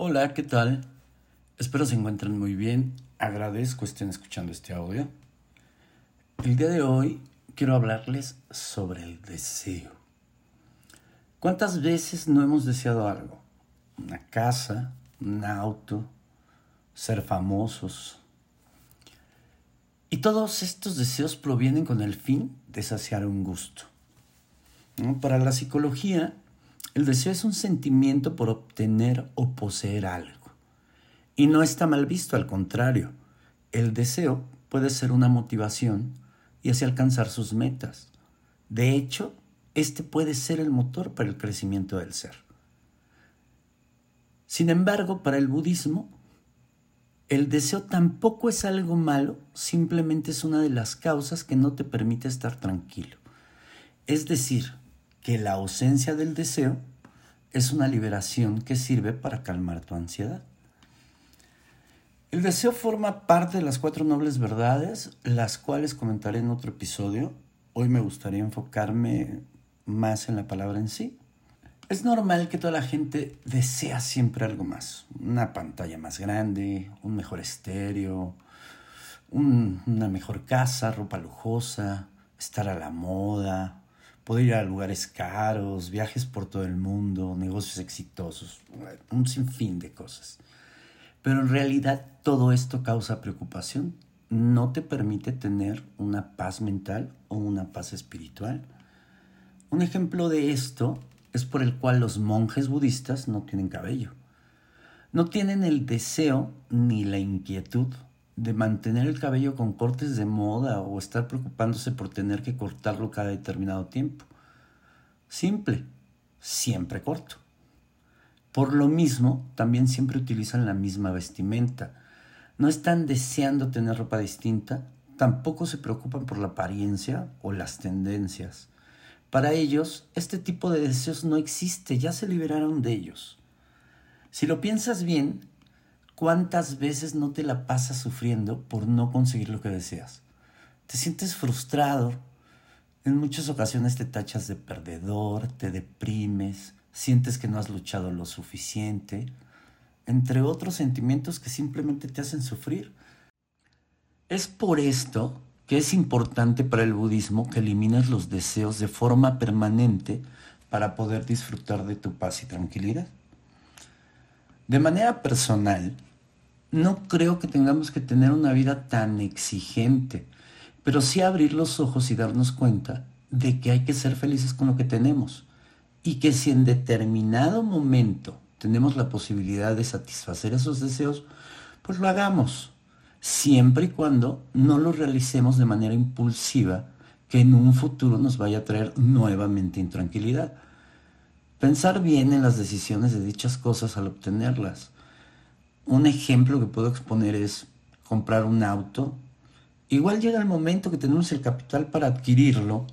Hola, ¿qué tal? Espero se encuentren muy bien. Agradezco estén escuchando este audio. El día de hoy quiero hablarles sobre el deseo. ¿Cuántas veces no hemos deseado algo? Una casa, un auto, ser famosos. Y todos estos deseos provienen con el fin de saciar un gusto. Para la psicología, el deseo es un sentimiento por obtener o poseer algo. Y no está mal visto, al contrario. El deseo puede ser una motivación y así alcanzar sus metas. De hecho, este puede ser el motor para el crecimiento del ser. Sin embargo, para el budismo, el deseo tampoco es algo malo, simplemente es una de las causas que no te permite estar tranquilo. Es decir, que la ausencia del deseo es una liberación que sirve para calmar tu ansiedad. El deseo forma parte de las cuatro nobles verdades, las cuales comentaré en otro episodio. Hoy me gustaría enfocarme más en la palabra en sí. Es normal que toda la gente desea siempre algo más. Una pantalla más grande, un mejor estéreo, una mejor casa, ropa lujosa, estar a la moda, poder ir a lugares caros, viajes por todo el mundo, negocios exitosos, un sinfín de cosas. Pero en realidad todo esto causa preocupación, no te permite tener una paz mental o una paz espiritual. Un ejemplo de esto es por el cual los monjes budistas no tienen cabello. No tienen el deseo ni la inquietud de mantener el cabello con cortes de moda o estar preocupándose por tener que cortarlo cada determinado tiempo. Simple, siempre corto. Por lo mismo, también siempre utilizan la misma vestimenta. No están deseando tener ropa distinta, tampoco se preocupan por la apariencia o las tendencias. Para ellos, este tipo de deseos no existe, ya se liberaron de ellos. Si lo piensas bien, ¿Cuántas veces no te la pasas sufriendo por no conseguir lo que deseas? Te sientes frustrado. En muchas ocasiones te tachas de perdedor, te deprimes, sientes que no has luchado lo suficiente, entre otros sentimientos que simplemente te hacen sufrir. Es por esto que es importante para el budismo que elimines los deseos de forma permanente para poder disfrutar de tu paz y tranquilidad. De manera personal, no creo que tengamos que tener una vida tan exigente, pero sí abrir los ojos y darnos cuenta de que hay que ser felices con lo que tenemos y que si en determinado momento tenemos la posibilidad de satisfacer esos deseos, pues lo hagamos, siempre y cuando no lo realicemos de manera impulsiva que en un futuro nos vaya a traer nuevamente intranquilidad. Pensar bien en las decisiones de dichas cosas al obtenerlas un ejemplo que puedo exponer es comprar un auto. Igual llega el momento que tenemos el capital para adquirirlo,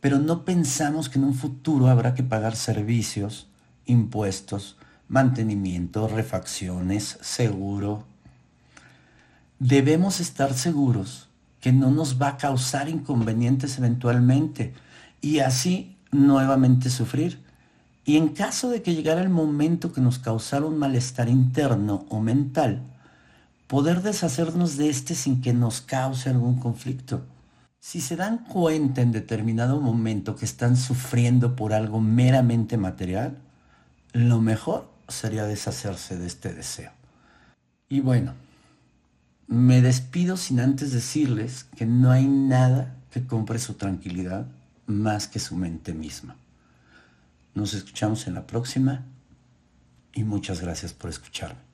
pero no pensamos que en un futuro habrá que pagar servicios, impuestos, mantenimiento, refacciones, seguro. Debemos estar seguros que no nos va a causar inconvenientes eventualmente y así nuevamente sufrir. Y en caso de que llegara el momento que nos causara un malestar interno o mental, poder deshacernos de este sin que nos cause algún conflicto. Si se dan cuenta en determinado momento que están sufriendo por algo meramente material, lo mejor sería deshacerse de este deseo. Y bueno, me despido sin antes decirles que no hay nada que compre su tranquilidad más que su mente misma. Nos escuchamos en la próxima y muchas gracias por escucharme.